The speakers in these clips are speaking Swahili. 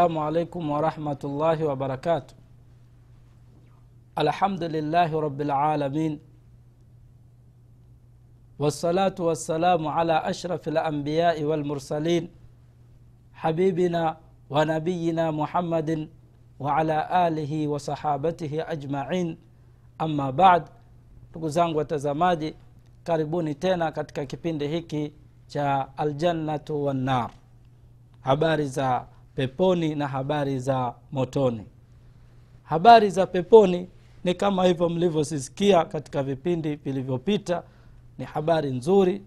السلام عليكم ورحمة الله وبركاته. الحمد لله رب العالمين. والصلاة والسلام على أشرف الأنبياء والمرسلين حبيبنا ونبينا محمد وعلى آله وصحابته أجمعين. أما بعد ndugu وتزمادي كاربوني تينا كتكا katika kipindi جا الجنة والنار habari za peponi na habari za motoni. Habari za peponi ni kama hivyo mlivyosisikia katika vipindi vilivyopita. Ni habari nzuri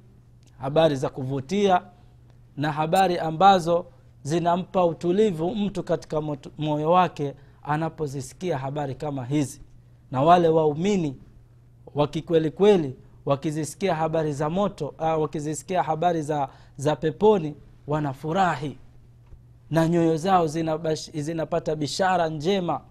habari za kuvutia na habari ambazo zinampa utulivu mtu katika moyo wake anapozisikia habari kama hizi. Na wale waumini wakikwelikweli wakizisikia habari za moto uh, wakizisikia habari za, za peponi wanafurahi na nyoyo zao zinapata bishara njema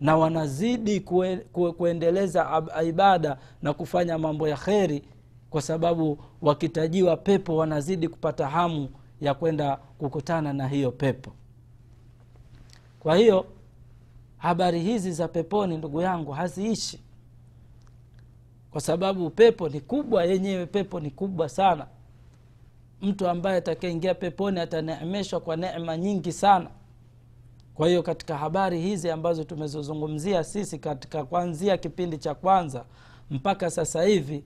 na wanazidi kue, kue, kuendeleza ibada na kufanya mambo ya kheri kwa sababu wakitajiwa pepo wanazidi kupata hamu ya kwenda kukutana na hiyo pepo. Kwa hiyo habari hizi za peponi ndugu yangu haziishi kwa sababu pepo ni kubwa yenyewe pepo ni kubwa sana mtu ambaye atakaingia peponi ataneemeshwa kwa neema nyingi sana. Kwa hiyo katika habari hizi ambazo tumezozungumzia sisi katika kuanzia kipindi cha kwanza mpaka sasa hivi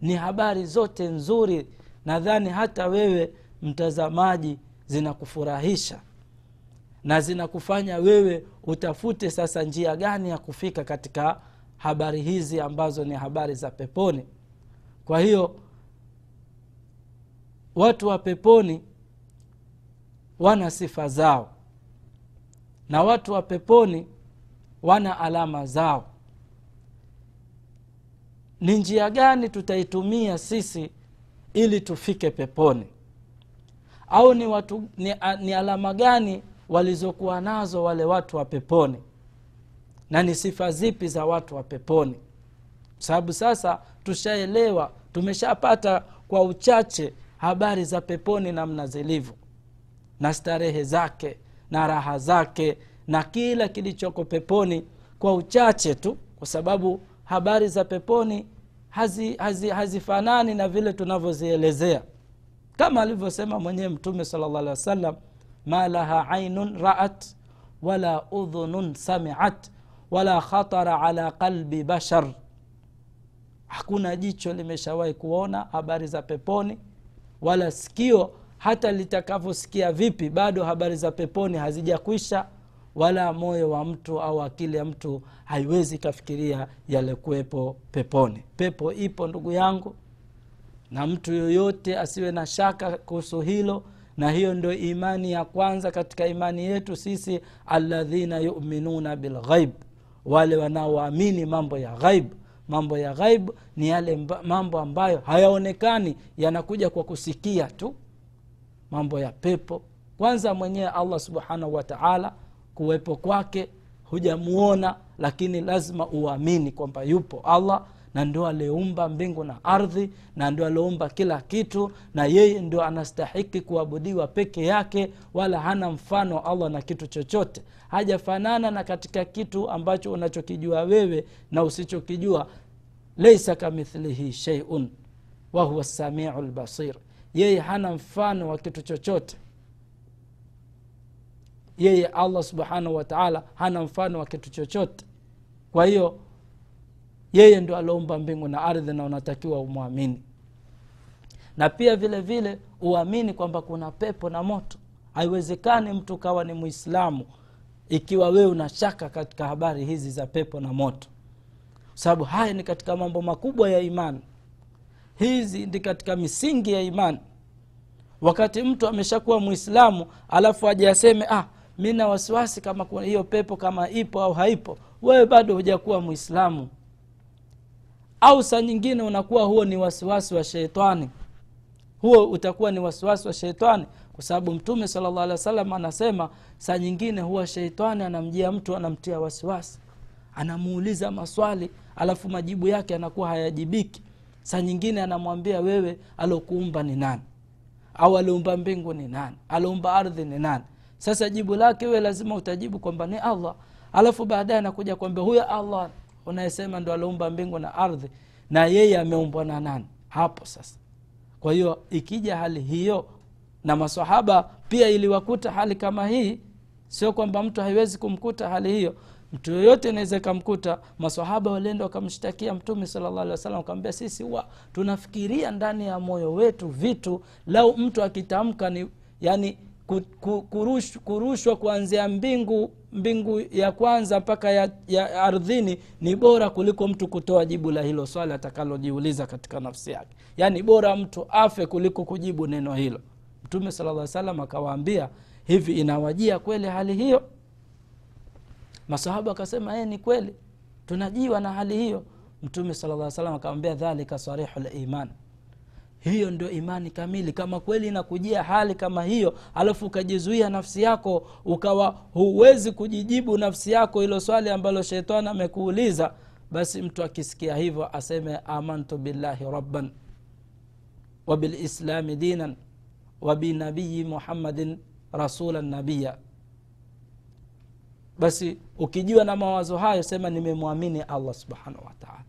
ni habari zote nzuri. Nadhani hata wewe mtazamaji zinakufurahisha na zinakufanya wewe utafute sasa njia gani ya kufika katika habari hizi ambazo ni habari za peponi. Kwa hiyo watu wa peponi wana sifa zao na watu wa peponi wana alama zao. Ni njia gani tutaitumia sisi ili tufike peponi? Au ni, watu, ni, ni alama gani walizokuwa nazo wale watu wa peponi? Na ni sifa zipi za watu wa peponi? Sababu sasa tushaelewa tumeshapata kwa uchache habari za peponi namna zilivyo na starehe zake na raha zake na kila kilichoko peponi kwa uchache tu kwa sababu habari za peponi hazifanani hazi, hazi na vile tunavyozielezea. Kama alivyosema mwenyewe mtume sala llah alih wa sallam ma laha ainun raat wala udhunun samiat wala khatara ala qalbi bashar. Hakuna jicho limeshawahi kuona habari za peponi wala sikio hata litakavyosikia vipi bado habari za peponi hazijakwisha wala moyo wa mtu au akili ya mtu haiwezi ikafikiria yalikuwepo peponi. Pepo ipo ndugu yangu na mtu yoyote asiwe na shaka kuhusu hilo na hiyo ndio imani ya kwanza katika imani yetu sisi aladhina yuminuna bilghaib wale wanaoamini mambo ya ghaib mambo ya ghaib ni yale mba, mambo ambayo hayaonekani yanakuja kwa kusikia tu mambo ya pepo. Kwanza mwenyewe allah subhanahu wataala kuwepo kwake hujamuona lakini lazima uamini kwamba yupo allah na ndio aliumba mbingu na ardhi na ndio aliumba kila kitu na yeye ndio anastahiki kuabudiwa peke yake wala hana mfano allah na kitu chochote. Hajafanana na katika kitu ambacho unachokijua wewe na usichokijua. Leisa kamithlihi sheiun wahuwa samiu lbasir yeye hana mfano wa kitu chochote. Yeye allah subhanahu wataala hana mfano wa kitu chochote. Kwa hiyo yeye ndo aliomba mbingu na ardhi na unatakiwa umwamini. Na pia vile vile uamini kwamba kuna pepo na moto. Haiwezekani mtu ukawa ni mwislamu ikiwa wewe una shaka katika habari hizi za pepo na moto. Sababu haya ni katika mambo makubwa ya imani. Hizi ndi katika misingi ya imani. Wakati mtu ameshakuwa mwislamu alafu aje aseme ah mi na wasiwasi kama hiyo pepo kama ipo au haipo. Wewe bado hujakuwa mwislamu au saa nyingine unakuwa huo ni wasiwasi wa sheitani. Huo utakuwa ni wasiwasi wa sheitani kwa sababu mtume salllah alih wasalam anasema saa nyingine huwa sheitani anamjia mtu anamtia wasiwasi. Anamuuliza maswali alafu majibu yake anakuwa hayajibiki. Saa nyingine anamwambia wewe alokuumba ni nani? Au aliumba mbingu ni nani? Aliumba ardhi ni nani? Sasa jibu lake wewe lazima utajibu kwamba ni allah. Alafu baadaye anakuja kwambia huyo allah unayesema ndo aliumba mbingu na ardhi na yeye ameumbwa na nani? Hapo sasa. Kwa hiyo ikija hali hiyo na masahaba pia iliwakuta hali kama hii sio kwamba mtu haiwezi kumkuta hali hiyo. Mtu yoyote anaweza ikamkuta masahaba walienda wakamshtakia mtume salllah alih wasalam wakamwambia sisi huwa tunafikiria ndani ya moyo wetu vitu lau mtu akitamka ni yani ku- ku- kurush, kurushwa kuanzia mbingu mbingu ya kwanza mpaka ya, ya ardhini ni bora kuliko mtu kutoa jibu la hilo swali atakalojiuliza katika nafsi yake. Yaani bora mtu afe kuliko kujibu neno hilo. Mtume sala lla salam akawaambia hivi inawajia kweli hali hiyo? Masahaba akasema e ni kweli. Tunajiwa na hali hiyo. Mtume sala lla salam akamwambia dhalika sarihu liman hiyo ndio imani kamili. Kama kweli inakujia hali kama hiyo alafu ukajizuia nafsi yako ukawa huwezi kujijibu nafsi yako hilo swali ambalo shetani amekuuliza basi mtu akisikia hivyo aseme amantu billahi rabban wabilislami dinan wabinabiyi muhammadin rasulan nabiya basi ukijiwa na mawazo hayo sema nimemwamini allah subhanahu wataala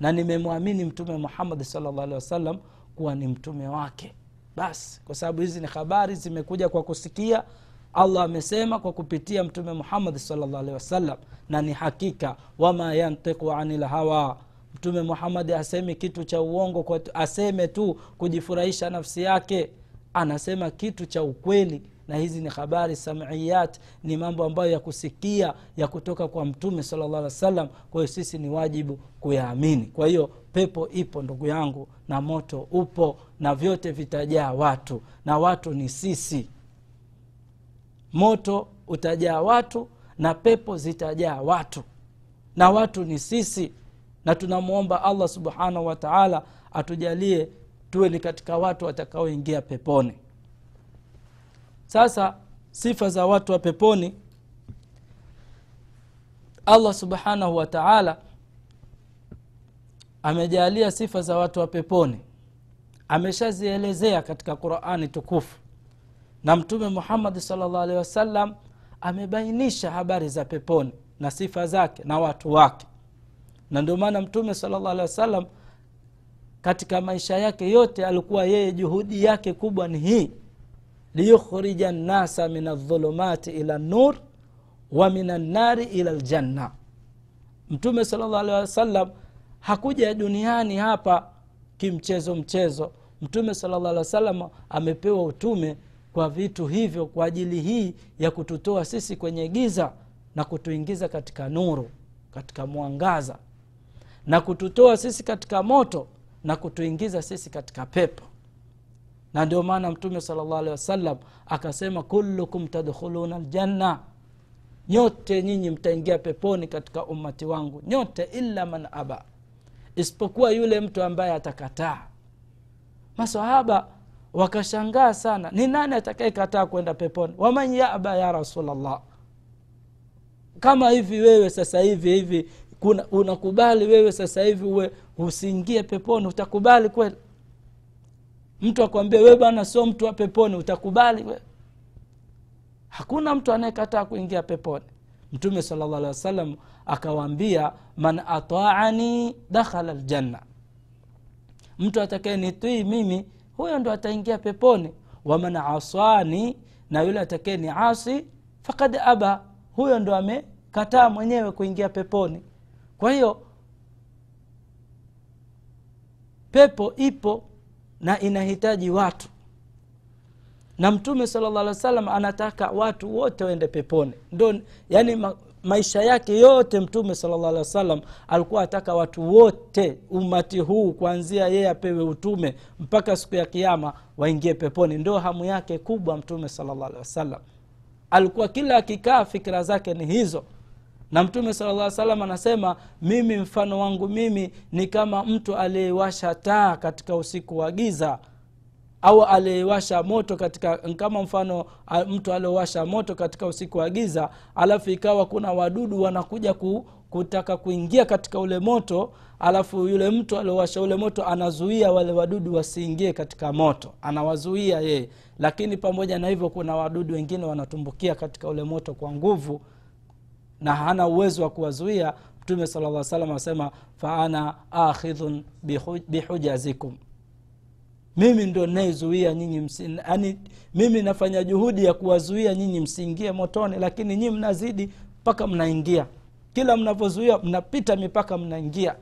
na nimemwamini mtume muhammadi salllah alehi wasallam kuwa ni mtume wake. Basi kwa sababu hizi ni habari zimekuja kwa kusikia allah amesema kwa kupitia mtume muhammadi salllah alehi wasallam na ni hakika wama yantiku ani lhawa mtume muhammadi asemi kitu cha uongo aseme tu kujifurahisha nafsi yake. Anasema kitu cha ukweli na hizi ni habari samiyat ni mambo ambayo ya kusikia ya kutoka kwa mtume salllah alih wa sallam kwa hiyo sisi ni wajibu kuyaamini. Kwa hiyo pepo ipo ndugu yangu na moto upo na vyote vitajaa watu na watu ni sisi. Moto utajaa watu na pepo zitajaa watu na watu ni sisi. Na tunamwomba allah subhanahu wataala atujalie tuwe ni katika watu watakaoingia peponi sasa sifa za watu wa peponi. Allah subhanahu wa taala amejalia sifa za watu wa peponi. Ameshazielezea katika qurani tukufu. Na mtume muhammadi salllah alehi wasallam amebainisha habari za peponi na sifa zake na watu wake. Na ndio maana mtume salllah alehi wasallam katika maisha yake yote alikuwa yeye juhudi yake kubwa ni hii liyukhrija nnasa min aldhulumati ila nur wa min annari ila ljanna mtume salllah alehi wasallam hakuja duniani hapa kimchezo mchezo. Mtume salllah alehi wasallam amepewa utume kwa vitu hivyo kwa ajili hii ya kututoa sisi kwenye giza na kutuingiza katika nuru katika mwangaza. Na kututoa sisi katika moto na kutuingiza sisi katika pepo na ndio maana mtume salllah alehi wasallam akasema kullukum tadkhuluna ljanna nyote nyinyi mtaingia peponi katika ummati wangu nyote illa man aba. Isipokuwa yule mtu ambaye atakataa. Masahaba wakashangaa sana ni nani atakayekataa kwenda peponi? Waman yaba ya rasulllah kama hivi wewe sasa hivi hivi unakubali wewe sasa hivi uwe usiingie peponi utakubali kweli mtu akwambia we bana sio mtu wa peponi utakubali we hakuna mtu anayekataa kuingia peponi. Mtume sala llah alih wasallam akawaambia man ataani dakhala ljanna mtu atakayenitii mimi huyo ndo ataingia peponi. Waman asani na yule atakaye ni asi fakad aba huyo ndo amekataa mwenyewe kuingia peponi. Kwa hiyo pepo ipo na inahitaji watu. Na mtume sala llah alih wa sallam anataka watu wote waende peponi. Ndo yani ma, maisha yake yote mtume sala llah alih wa sallam alikuwa ataka watu wote umati huu kuanzia yeye apewe utume mpaka siku ya kiama waingie peponi. Ndo hamu yake kubwa mtume sala llah alih wa sallam alikuwa kila akikaa fikira zake ni hizo na mtume sala llah salam anasema mimi mfano wangu mimi ni kama mtu aliyewasha taa katika usiku wa giza au aliyewasha moto katika kama mfano mtu aliowasha moto katika usiku wa giza alafu ikawa kuna wadudu wanakuja ku, kutaka kuingia katika ule moto alafu yule mtu aliowasha ule moto anazuia wale wadudu wasiingie katika moto anawazuia yeye. Lakini pamoja na hivyo kuna wadudu wengine wanatumbukia katika ule moto kwa nguvu na hana uwezo wa kuwazuia mtume sala llah salam asema faana akhidhun bihujazikum mimi ndo nayezuia nyinyi yani mimi nafanya juhudi ya kuwazuia nyinyi msiingie motoni lakini nyinyi mnazidi mpaka mnaingia. Kila mnavyozuia mnapita mipaka mnaingia.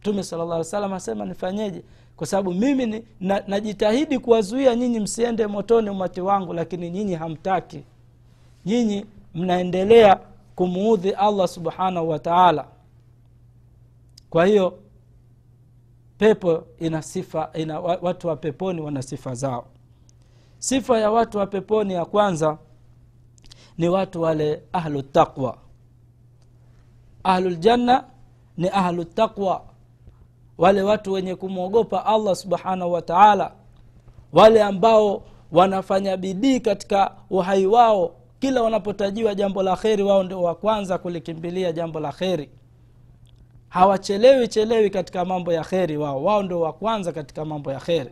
Mtume sala llah salam asema nifanyeje? Kwa sababu mimi ni, na, najitahidi kuwazuia nyinyi msiende motoni umati wangu lakini nyinyi hamtaki. Nyinyi mnaendelea kumuudhi allah subhanahu wa taala. Kwa hiyo pepo ina sifa ina watu wa peponi wana sifa zao. Sifa ya watu wa peponi ya kwanza ni watu wale ahlu taqwa. Ahluljanna ni ahlu taqwa. Wale watu wenye kumwogopa allah subhanahu wa taala. Wale ambao wanafanya bidii katika uhai wao kila wanapotajiwa jambo la kheri wao ndio wa kwanza kulikimbilia jambo la kheri. Hawachelewi chelewi katika mambo ya kheri wao. Wao ndio wa kwanza katika mambo ya kheri.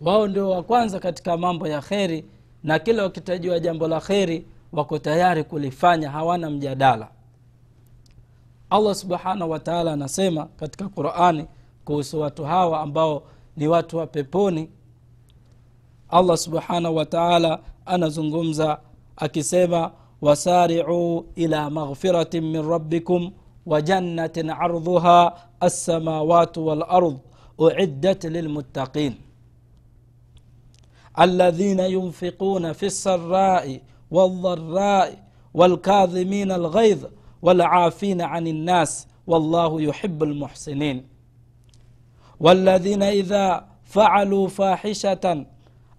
Wao ndio wa kwanza katika mambo ya kheri na kila wakitajiwa jambo la kheri wako tayari kulifanya hawana mjadala. Allah subhanahu wataala anasema katika qurani kuhusu watu hawa ambao ni watu wa peponi. Allah subhanahu wataala anazungumza akisema wasariuu ila maghfiratin min rabbikum jannatin ardhuha alsamawatu walard uiddat lilmuttaqin الذين ينفقون في السراء والضراء والكاظمين الغيظ والعافين عن الناس والله يحب المحسنين. والذين إذا فعلوا فاحشة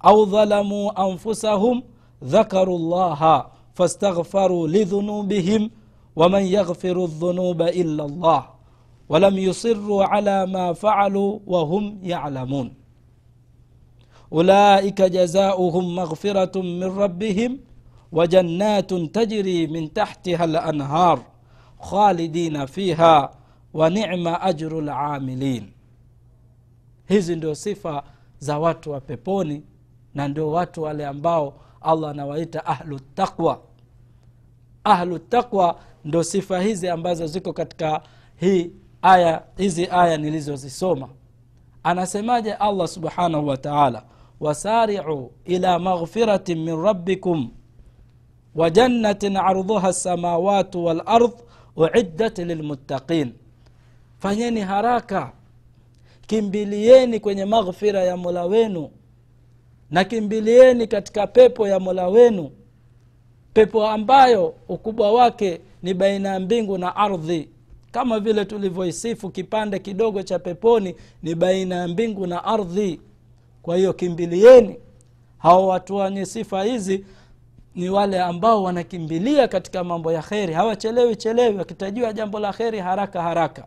أو ظلموا أنفسهم ذكروا الله فاستغفروا لذنوبهم ومن يغفر الذنوب إلا الله ولم يصروا على ما فعلوا وهم يعلمون. أولئك جزاؤهم مغفرة من ربهم وجنات تجري من تحتها الأنهار خالدين فيها ونعم أجر العاملين. Hizi ndio sifa za watu wa peponi na ndio watu wale ambao allah anawaita ahlu taqwa. Ahlu taqwa ndo sifa hizi ambazo ziko katika hii aya hizi aya nilizozisoma. Anasemaje allah subhanahu wa taala? Wasariu ila maghfiratin min rabbikum wa jannatin ardhuha lsamawatu walard uiddat lilmuttaqin. Fanyeni haraka kimbilieni kwenye maghfira ya mola wenu na kimbilieni katika pepo ya mola wenu. Pepo ambayo ukubwa wake ni baina ya mbingu na ardhi. Kama vile tulivyoisifu kipande kidogo cha peponi ni baina ya mbingu na ardhi. Kwa hiyo kimbilieni. Hao watu wenye sifa hizi ni wale ambao wanakimbilia katika mambo ya kheri. Hawachelewi chelewi wakitajiwa jambo la kheri haraka haraka.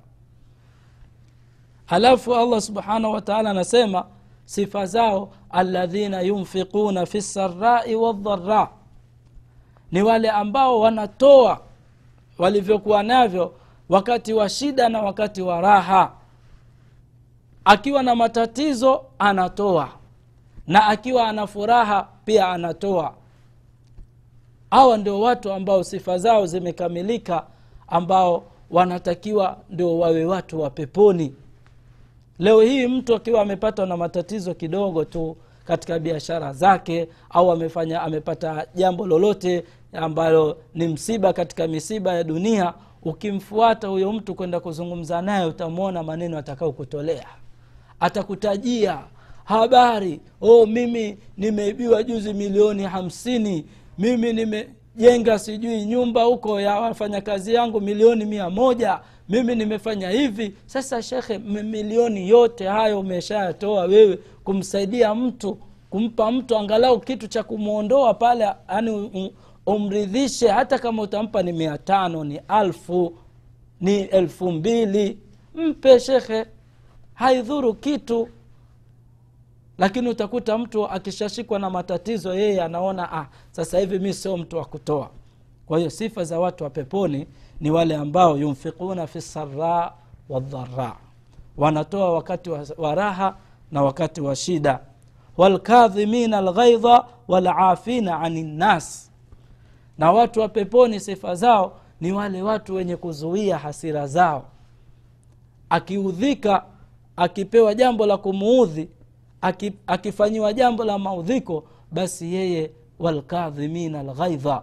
Halafu allah subhanahu wataala anasema sifa zao aladhina yunfiquna fi sarai waldhara ni wale ambao wanatoa walivyokuwa navyo wakati wa shida na wakati wa raha. Akiwa na matatizo anatoa. Na akiwa ana furaha pia anatoa. Hawa ndio watu ambao sifa zao zimekamilika ambao wanatakiwa ndio wawe watu wa peponi leo hii mtu akiwa amepatwa na matatizo kidogo tu katika biashara zake au amefanya amepata jambo lolote ambalo ni msiba katika misiba ya dunia ukimfuata huyo mtu kwenda kuzungumza naye utamwona maneno atakao kutolea atakutajia habari? Oh mimi nimeibiwa juzi milioni hamsini. Mimi nimejenga sijui nyumba huko ya wafanyakazi yangu milioni mia moja mimi nimefanya hivi. Sasa shekhe milioni yote hayo umeshayatoa wewe kumsaidia mtu kumpa mtu angalau kitu cha kumwondoa pale yani umridhishe. Hata kama utampa ni mia tano ni alfu ni elfu mbili. Mpe shekhe haidhuru kitu. Lakini utakuta mtu akishashikwa na matatizo yeye anaona ah, sasa hivi mi sio mtu wa kutoa. Kwa hiyo sifa za watu wa peponi ni wale ambao yunfiquna fi sara wadhara wanatoa wakati wa, raha na wakati wa shida. Walkadhimina lghaidha walafina ani nnas na watu wa peponi sifa zao ni wale watu wenye kuzuia hasira zao. Akiudhika akipewa jambo la kumuudhi akifanyiwa jambo la maudhiko basi yeye walkadhimina lghaidha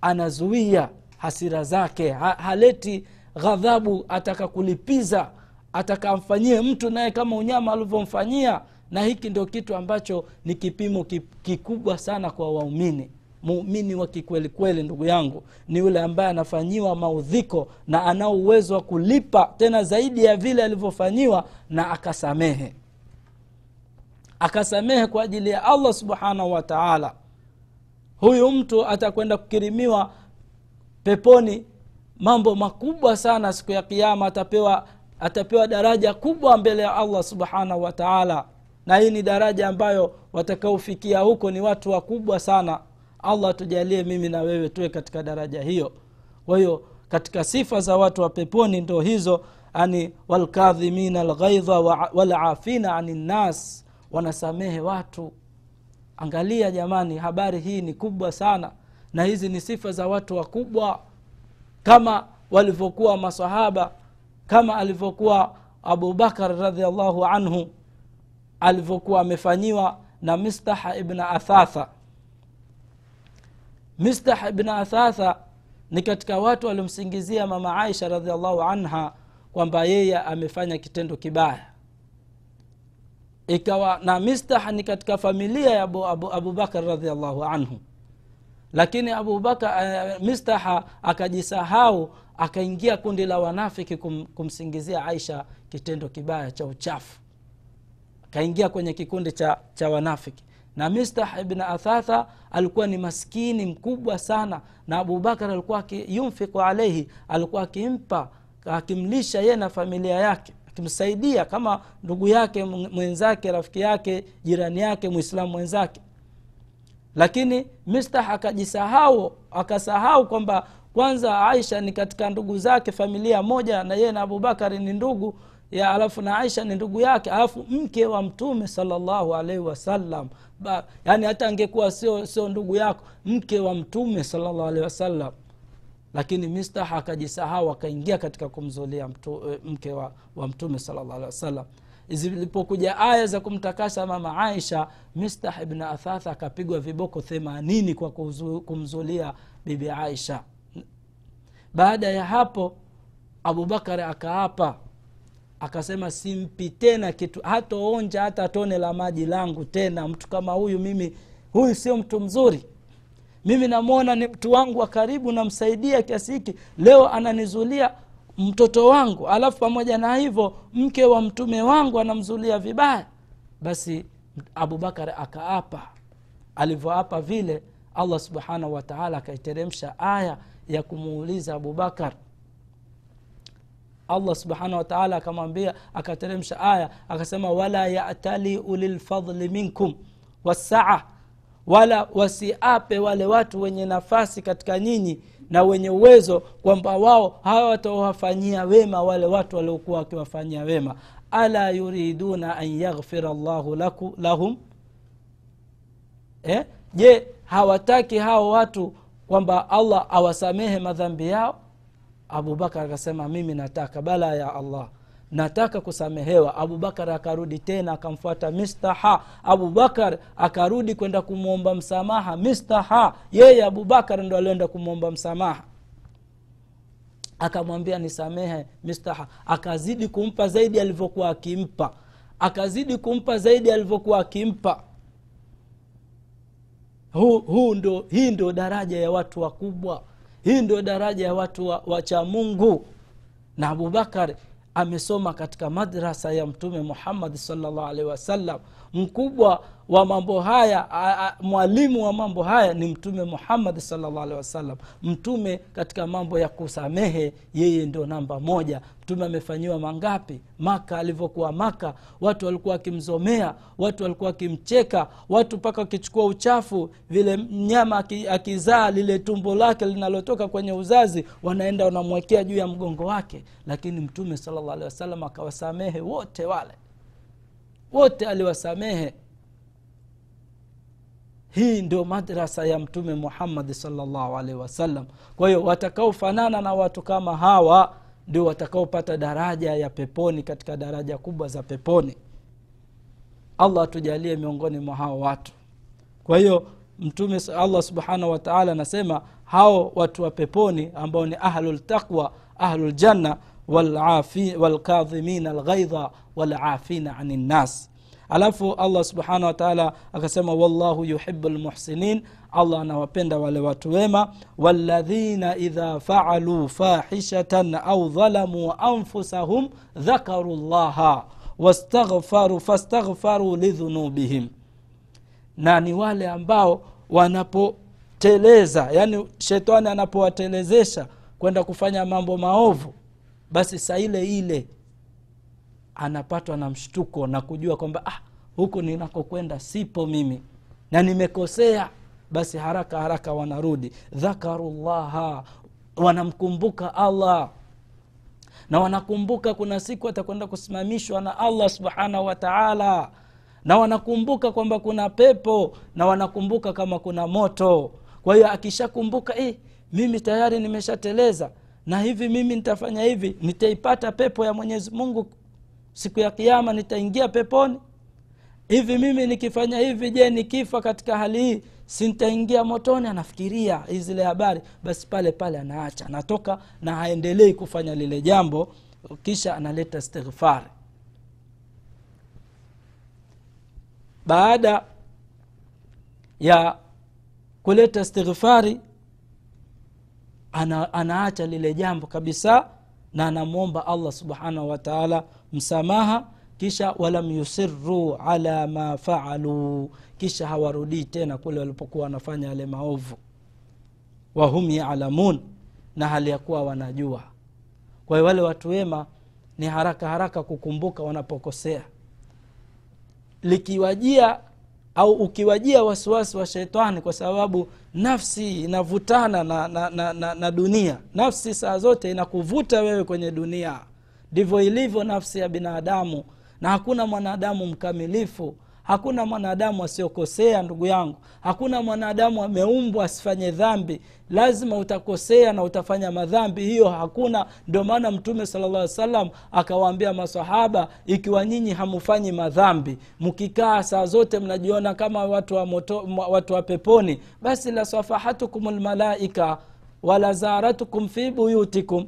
anazuia hasira zake. Ha, haleti ghadhabu ataka kulipiza atakamfanyie mtu naye kama unyama alivyomfanyia. Na hiki ndio kitu ambacho ni kipimo kikubwa sana kwa waumini. Muumini wa kikwelikweli ndugu yangu ni yule ambaye anafanyiwa maudhiko na anao uwezo wa kulipa tena zaidi ya vile alivyofanyiwa na akasamehe. Akasamehe kwa ajili ya allah subhanahu wataala huyu mtu atakwenda kukirimiwa peponi mambo makubwa sana siku ya kiama atapewa atapewa daraja kubwa mbele ya allah subhanahu wa taala. Na hii ni daraja ambayo watakaofikia huko ni watu wakubwa sana. Allah tujalie mimi na wewe tuwe katika daraja hiyo. Kwa hiyo katika sifa za watu wa peponi ndo hizo ani walkadhimina alghaidha walafina ani nnas wanasamehe watu. Angalia jamani habari hii ni kubwa sana na hizi ni sifa za watu wakubwa kama walivyokuwa masahaba kama alivyokuwa abubakar radiallahu anhu alivyokuwa amefanyiwa na mistaha ibn athatha. Mistaha ibn athatha ni katika watu waliomsingizia mama aisha radiallahu anha kwamba yeye amefanya kitendo kibaya. Ikawa na mistah ni katika familia ya abubakar abu, abu, abu radiallahu anhu lakini abubakar uh, mistaha akajisahau akaingia kundi la wanafiki kum, kumsingizia aisha kitendo kibaya cha uchafu. Akaingia kwenye kikundi cha, cha wanafiki. Na mistah ibn athatha alikuwa ni maskini mkubwa sana na abubakar alikuwa yumfiku alaihi alikuwa akimpa akimlisha yeye na familia yake akimsaidia kama ndugu yake mwenzake rafiki yake jirani yake mwislamu mwenzake lakini mistah akajisahau akasahau kwamba kwanza aisha ni katika ndugu zake familia moja na yeye na abubakari ni ndugu ya alafu na aisha ni ndugu yake alafu mke wa mtume salllahu alaihi wasallam. Yaani hata angekuwa sio sio ndugu yako mke wa mtume salllahu alaihi wasallam. Lakini mistah akajisahau akaingia katika kumzulia mtu, mke wa, wa mtume salllahu alehi wasallam zilipokuja aya za kumtakasa mama aisha mistah ibn athatha akapigwa viboko themanini kwa kumzulia bibi aisha. Baada ya hapo abubakari akaapa akasema simpi tena kitu hatoonja hata tone la maji langu tena. Mtu kama huyu mimi huyu sio mtu mzuri. Mimi namwona ni mtu wangu wa karibu namsaidia kiasi hiki. Leo ananizulia mtoto wangu alafu pamoja na hivyo mke wa mtume wangu anamzulia vibaya basi abubakar akaapa. Alivyoapa vile allah subhanahu wataala akaiteremsha aya ya kumuuliza abubakar. Allah subhanahu wataala akamwambia akateremsha aya akasema wala yatali ulilfadli minkum wasaa wala wasiape wale watu wenye nafasi katika nyinyi na wenye uwezo kwamba wao hawatawafanyia wema wale watu waliokuwa wakiwafanyia wema. Ala yuriduna an yaghfira llahu lahum? Eh? je hawataki hao watu kwamba allah awasamehe madhambi yao? Abubakar akasema mimi nataka bala ya allah nataka kusamehewa. Abubakar akarudi tena akamfuata mistaha abubakar akarudi kwenda kumwomba msamaha. Mistaha yeye abubakar ndo alienda kumwomba msamaha. Akamwambia nisamehe mistaha akazidi kumpa zaidi alivyokuwa akimpa. Akazidi kumpa zaidi alivyokuwa akimpa. Huu, huu ndo, hii ndio daraja ya watu wakubwa. Hii ndio daraja ya watu wa, wa cha mungu. Na abubakar amesoma katika madrasa ya mtume muhammadi salllah alaihi wasallam. Mkubwa wa mambo haya mwalimu wa mambo haya ni mtume muhammadi salllah alehi wasallam. Mtume katika mambo ya kusamehe yeye ndio namba moja. Mtume amefanyiwa mangapi? Maka alivyokuwa maka. Watu walikuwa wakimzomea watu walikuwa wakimcheka watu mpaka wakichukua uchafu. Vile mnyama akizaa lile tumbo lake linalotoka kwenye uzazi wanaenda wanamwekea juu ya mgongo wake. Lakini mtume salllah alehi wasallam akawasamehe wote wale. Wote aliwasamehe hii ndio madrasa ya mtume muhammadi salllahu alaihi wasallam. Kwa hiyo watakaofanana na watu kama hawa ndio watakaopata daraja ya peponi katika daraja kubwa za peponi. Allah atujalie miongoni mwa hao watu. Kwa hiyo mtume allah subhanahu wataala anasema hao watu wa peponi ambao ni ahlultaqwa ahluljanna walkadhimina alghaidha walafina ani nnas alafu allah subhanahu wataala akasema wallahu yuhibu lmuhsinin allah anawapenda wale watu wema. Waladhina idha faaluu fahishatan au dhalamuu anfusahum dhakaru llaha wastaghfaru fastaghfaru lidhunubihim. Na ni wale ambao wanapoteleza yani shetani anapowatelezesha kwenda kufanya mambo maovu basi saa ile ile anapatwa na mshtuko na kujua kwamba ah, huku ninakokwenda sipo mimi. Na nimekosea. Basi haraka haraka wanarudi. Dhakarullaha. Wanamkumbuka allah. Na wanakumbuka kuna siku atakwenda kusimamishwa na allah subhanahu wa taala. Na wanakumbuka kwamba kuna pepo. Na wanakumbuka kama kuna moto. Kwa hiyo akishakumbuka eh, mimi tayari nimeshateleza. Na hivi mimi nitafanya hivi. Nitaipata pepo ya mwenyezi mungu siku ya kiama nitaingia peponi. Hivi mimi nikifanya hivi je nikifa katika hali hii sintaingia motoni? Anafikiria zile habari. Basi pale pale anaacha anatoka na haendelei kufanya lile jambo kisha analeta istighfari baada ya kuleta istighfari ana, anaacha lile jambo kabisa na anamwomba allah subhanahu wataala msamaha kisha walam yusiru ala ma faaluu kisha hawarudii tena kule walipokuwa wanafanya yale maovu. Wahum yalamun na hali ya kuwa wanajua. Kwa hiyo wale watu wema ni haraka haraka kukumbuka wanapokosea. Likiwajia au ukiwajia wasiwasi wa shetani kwa sababu nafsi inavutana na, na, na, na, na dunia. Nafsi saa zote inakuvuta wewe kwenye dunia ndivyo ilivyo nafsi ya binadamu na hakuna mwanadamu mkamilifu. Hakuna mwanadamu asiokosea ndugu yangu. Hakuna mwanadamu ameumbwa asifanye dhambi. Lazima utakosea na utafanya madhambi. Hiyo hakuna. Ndio maana mtume salalla salam akawaambia masahaba ikiwa nyinyi hamufanyi madhambi mkikaa saa zote mnajiona kama watu wa, moto, watu wa peponi basi lasafahatukum lmalaika walazaratukum fi buyutikum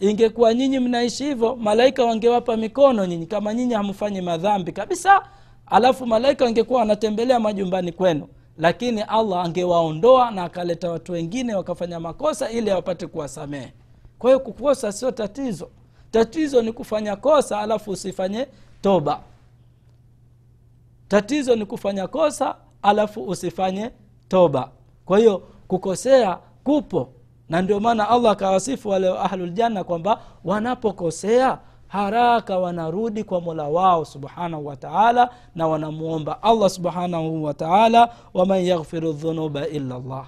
ingekuwa nyinyi mnaishi hivyo malaika wangewapa mikono nyinyi kama nyinyi hamfanyi madhambi kabisa. Alafu malaika wangekuwa wanatembelea majumbani kwenu. Lakini allah angewaondoa na akaleta watu wengine wakafanya makosa ili awapate kuwasamehe. Kwa hiyo kukosa sio tatizo. Tatizo ni kufanya kosa alafu usifanye toba. Tatizo ni kufanya kosa alafu usifanye toba. Kwa hiyo kukosea kupo na ndio maana allah akawasifu wale ahluljanna kwamba wanapokosea haraka wanarudi kwa mola wao subhanahu wataala na wanamwomba allah subhanahu wataala waman yaghfiru dhunuba illa llah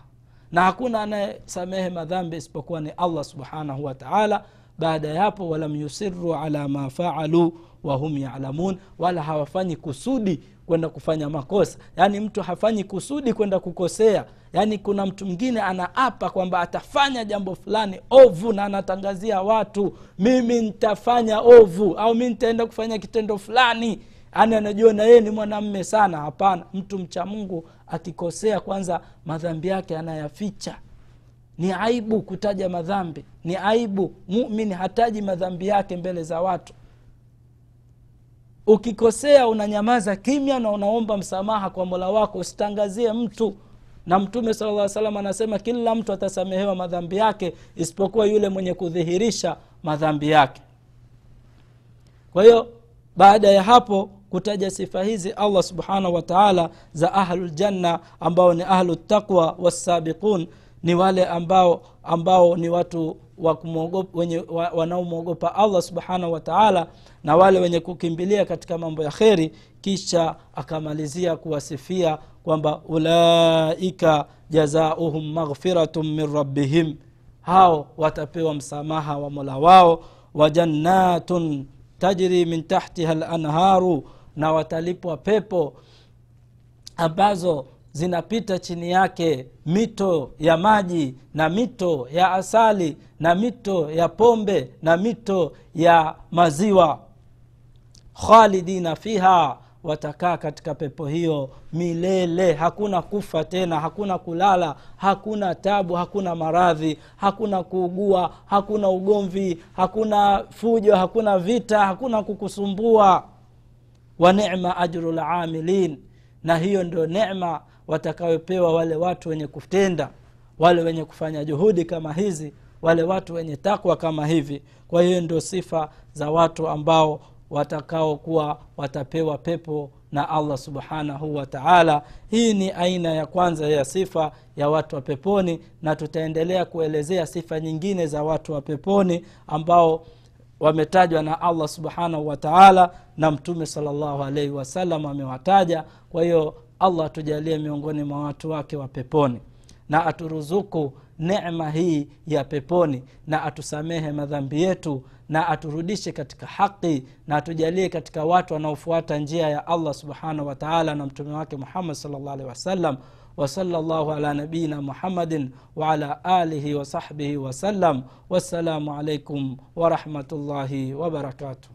na hakuna anayesamehe madhambi isipokuwa ni allah subhanahu wataala baada ya hapo walam yusiru ala ma faalu wahum yalamun wala hawafanyi kusudi kwenda kufanya makosa. Yaani mtu hafanyi kusudi kwenda kukosea. Yaani kuna mtu mwingine anaapa kwamba atafanya jambo fulani ovu na anatangazia watu mimi nitafanya ovu au mi nitaenda kufanya kitendo fulani. Anajua na yeye ni mwanamme sana. Hapana mtu mcha mungu akikosea kwanza madhambi yake anayaficha ni aibu kutaja madhambi. Ni aibu. Mumin hataji madhambi yake mbele za watu. Ukikosea unanyamaza kimya na unaomba msamaha kwa mola wako usitangazie mtu. Na mtume sala salam anasema kila mtu atasamehewa madhambi yake isipokuwa yule mwenye kudhihirisha madhambi yake. Kwa hiyo baada ya hapo kutaja sifa hizi allah subhanahu wataala za ahluljanna ambao ni ahlutaqwa wassabiqun ni wale ambao ambao ni watu wa wanaomwogopa allah subhanahu wataala na wale wenye kukimbilia katika mambo ya kheri kisha akamalizia kuwasifia kwamba ulaika jazauhum maghfiratun min rabbihim. Hao watapewa msamaha wa mola wao wa jannatun tajri min tahtiha lanharu na watalipwa pepo ambazo zinapita chini yake mito ya maji na mito ya asali na mito ya pombe na mito ya maziwa. Khalidina fiha watakaa katika pepo hiyo milele. Hakuna kufa tena hakuna kulala hakuna tabu hakuna maradhi hakuna kuugua hakuna ugomvi hakuna fujo hakuna vita hakuna kukusumbua. Wa nema ajru lamilin na hiyo ndio nema watakayopewa wale watu wenye kutenda wale wenye kufanya juhudi kama hizi wale watu wenye takwa kama hivi. Kwa hiyo ndio sifa za watu ambao watakaokuwa watapewa pepo na allah subhanahu wa taala. Hii ni aina ya kwanza ya sifa ya watu wa peponi na tutaendelea kuelezea sifa nyingine za watu wa peponi ambao wametajwa na allah subhanahu wa taala na mtume salllahu alaihi wasallam amewataja. Kwa hiyo allah atujalie miongoni mwa watu wake wa peponi na aturuzuku nema hii ya peponi na atusamehe madhambi yetu na aturudishe katika haqi na atujalie katika watu wanaofuata njia ya allah subhanahu wa taala na mtume wake muhammad salllah alehi wasallam وصلى الله على نبينا محمد وعلى آله وصحبه وسلم والسلام عليكم ورحمة الله وبركاته